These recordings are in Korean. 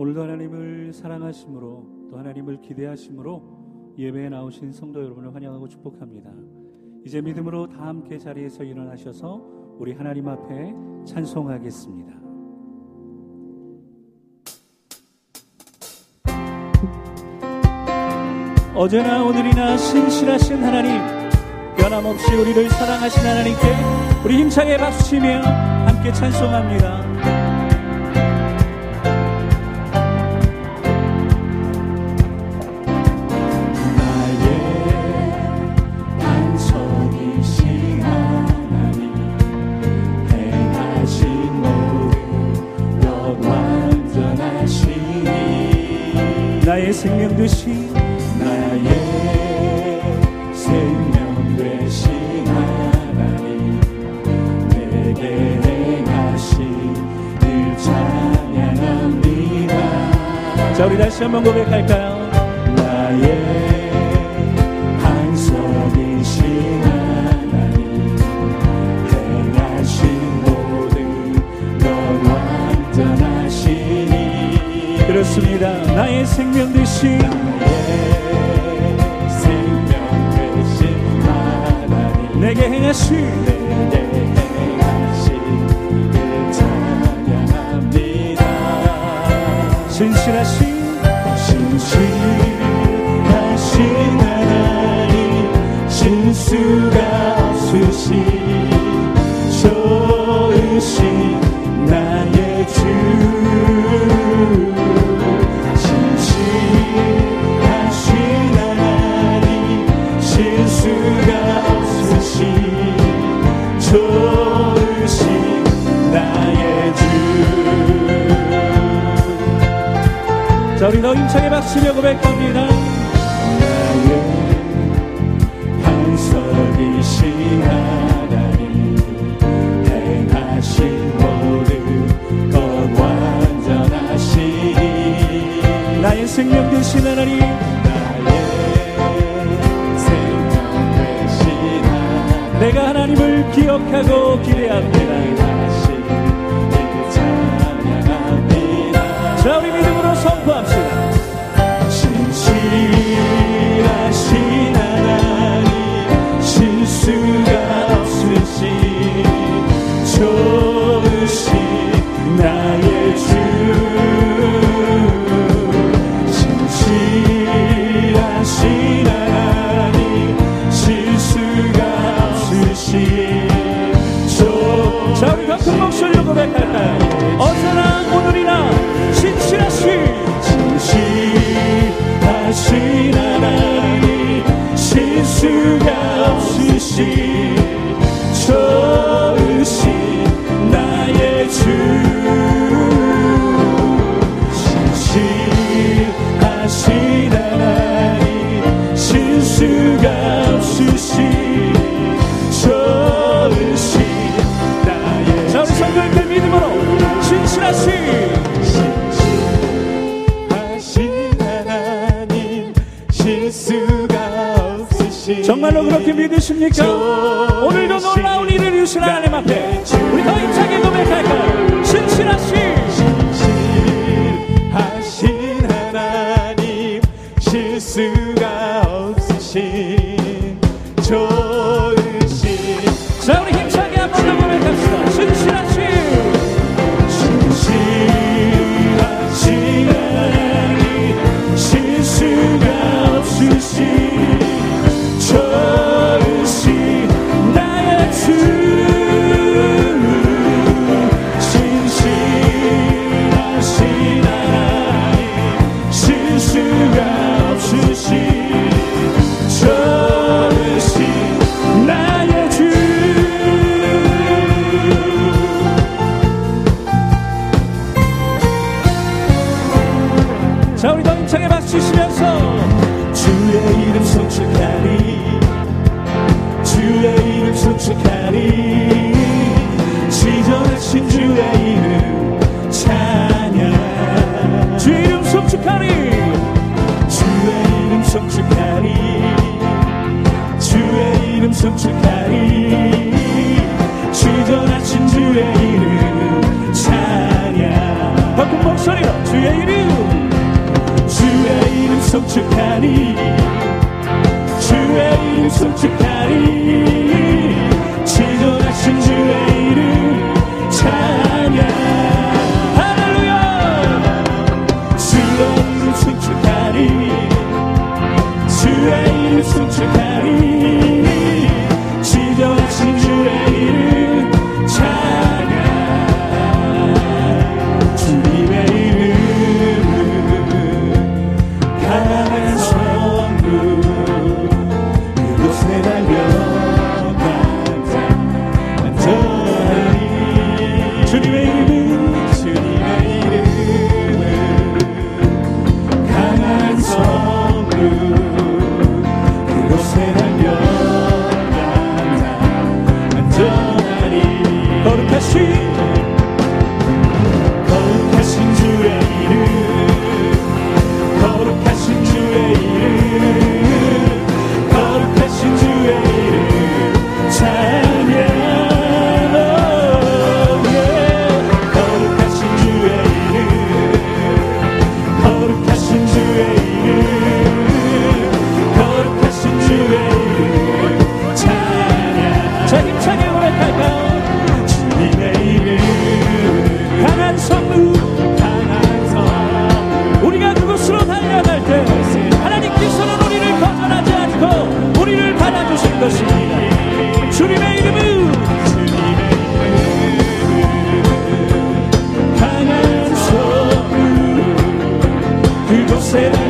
오늘도 하나님을 사랑하심으로 또 하나님을 기대하심으로 예배에 나오신 성도 여러분을 환영하고 축복합니다. 이제 믿음으로 다 함께 자리에서 일어나셔서 우리 하나님 앞에 찬송하겠습니다. 어제나 오늘이나 신실하신 하나님, 변함없이 우리를 사랑하신 하나님께 우리 힘차게 박수치며 함께 찬송합니다. 나의 생명 되신 하나님 내게 행하신 일 찬양합니다 자 우리 다시 한번 고백할까요? 나의 반석이신 하나님 행하신 모든 것 완전하시니 그렇습니다. 나의 생명 되신 나의 생명 되신 하나님 내게 행하신 내게 행하신 일 찬양합니다. 신실하신 고백합니다. 나의 반석이신 하나님 행하신 모든 것 완전하시니 나의 생명 되신 하나님 나의 생명 되신 하나님 내가 하나님을 기억하고 기대합니다. 정말로 그렇게 믿으십니까? 오늘도 놀라운 일을 이루신 하나님 앞에 우리 더 힘차게 고백할까요? 신실하신 하신 탄식하리 지정하신 주의 이름 찬양. 주의 이름 성축하리. 주의 이름 성축하리. 주의 이름 성축하리. 지정하신 주의 이름 찬양. 바꾼 목소리로 주의 이름. 주의 이름 성축하리. 주의 이름 성축하리. said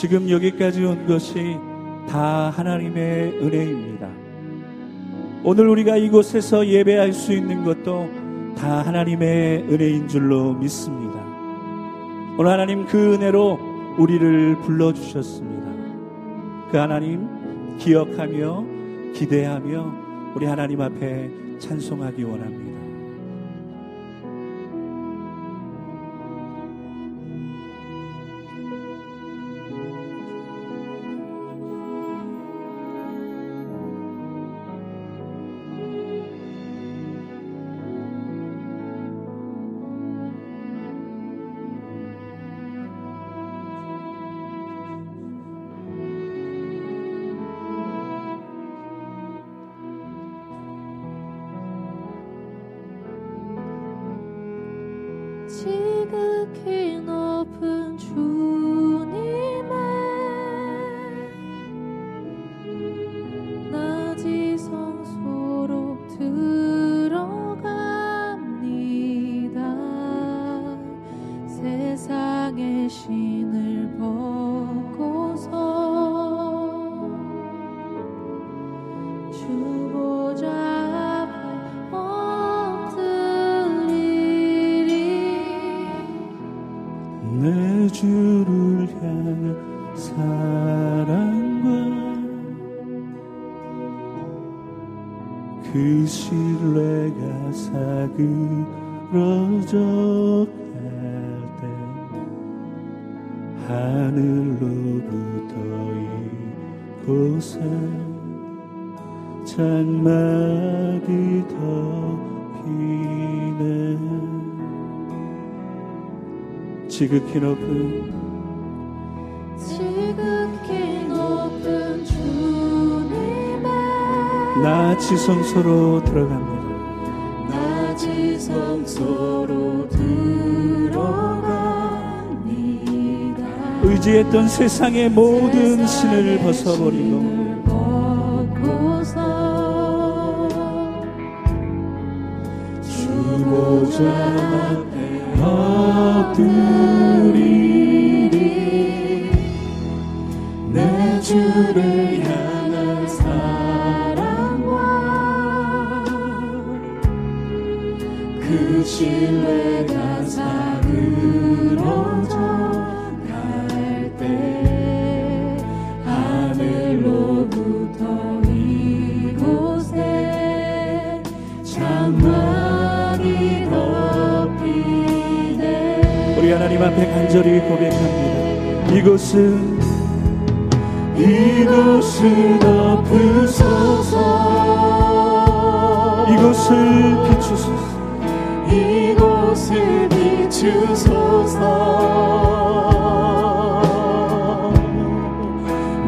지금 여기까지 온 것이 다 하나님의 은혜입니다. 오늘 우리가 이곳에서 예배할 수 있는 것도 다 하나님의 은혜인 줄로 믿습니다. 오늘 하나님 그 은혜로 우리를 불러주셨습니다. 그 하나님 기억하며 기대하며 우리 하나님 앞에 찬송하기 원합니다. 그 신뢰가 사그러져 갈때 하늘로부터 이곳에 장막이 덮이네. 지극히 높은 나 지성소로 들어갑니다. 나 지성소로 들어갑니다. 의지했던 세상의 모든 신을 벗어버리고 주보자 앞에 엎드 신뢰가 사그러져 갈 때 하늘로부터 이곳에 장막이 덮이네 우리 하나님 앞에 간절히 고백합니다. 이곳은 이곳을 덮으소서. 이곳을 비추소서 이곳을 비추소서.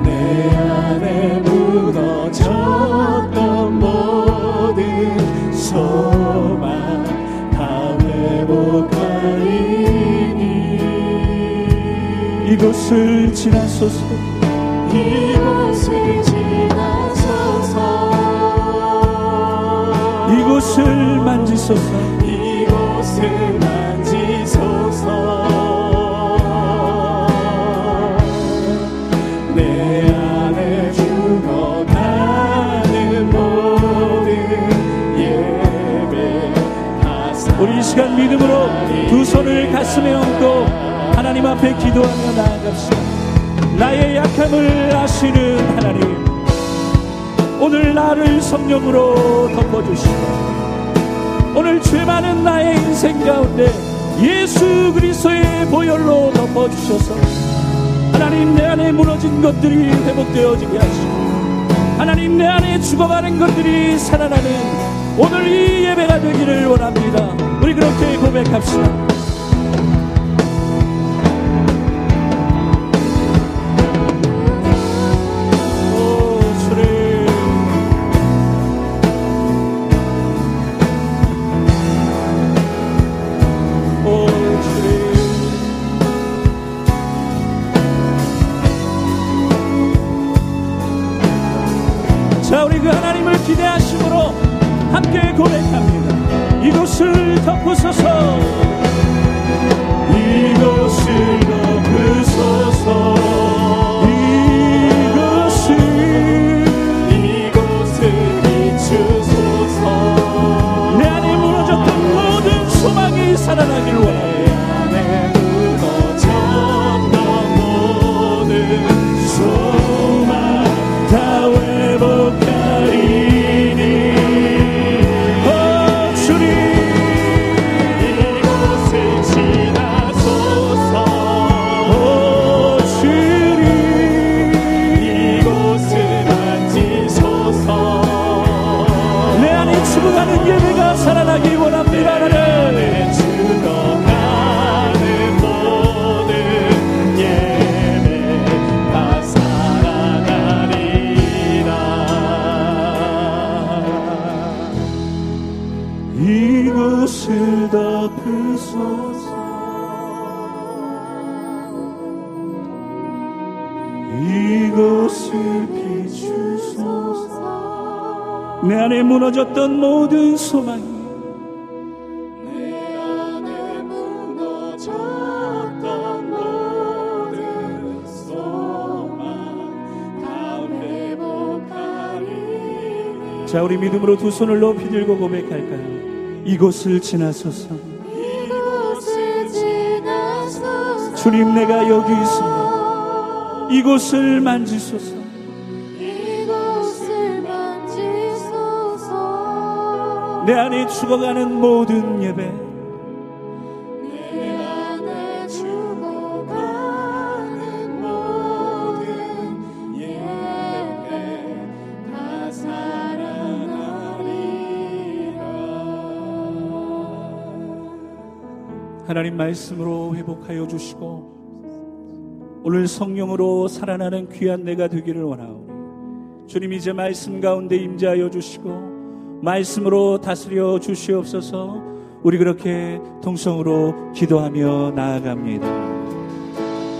내 안에 무너졌던 모든 소망 다 회복하리니. 이곳을 지나소서. 이곳을 지나소서. 이곳을 만지소서 시간 믿음으로 두 손을 가슴에 얹고 하나님 앞에 기도하며 나아갑시다. 나의 약함을 아시는 하나님 오늘 나를 성령으로 덮어주시고 오늘 죄 많은 나의 인생 가운데 예수 그리스도의 보혈로 덮어 주셔서 하나님 내 안에 무너진 것들이 회복되어지게 하시고 하나님 내 안에 죽어가는 것들이 살아나는 오늘 이 예배가 되기를 원합니다. 우리 그렇게 고백합시다 Santo puxa o som. 무너졌던 모든 소망이 자 우리 믿음으로 두 손을 높이 들고 고백할까요? 이곳을 지나소서. 이곳을 지나서 주님 내가 여기 있습니다. 이곳을 만지소서 내 안에 죽어가는 모든 예배. 내 안에 죽어가는 모든 예배 다 살아나리라. 하나님 말씀으로 회복하여 주시고 오늘 성령으로 살아나는 귀한 내가 되기를 원하오니 주님 이제 말씀 가운데 임재하여 주시고 말씀으로 다스려 주시옵소서 우리 그렇게 통성으로 기도하며 나아갑니다.